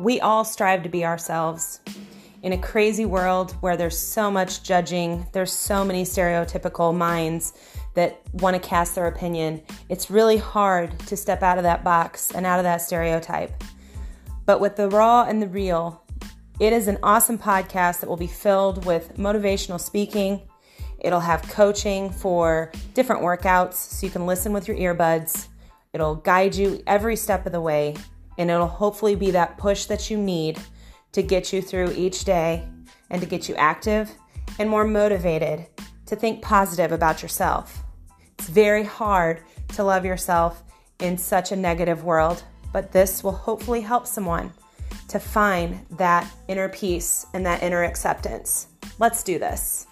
We all strive to be ourselves. In a crazy world where there's so much judging, there's so many stereotypical minds that want to cast their opinion, it's really hard to step out of that box and out of that stereotype. But with the raw and the real, it is an awesome podcast that will be filled with motivational speaking. It'll have coaching for different workouts so you can listen with your earbuds. It'll guide you every step of the way, and it'll hopefully be that push that you need to get you through each day and to get you active and more motivated to think positive about yourself. It's very hard to love yourself in such a negative world, but this will hopefully help someone to find that inner peace and that inner acceptance. Let's do this.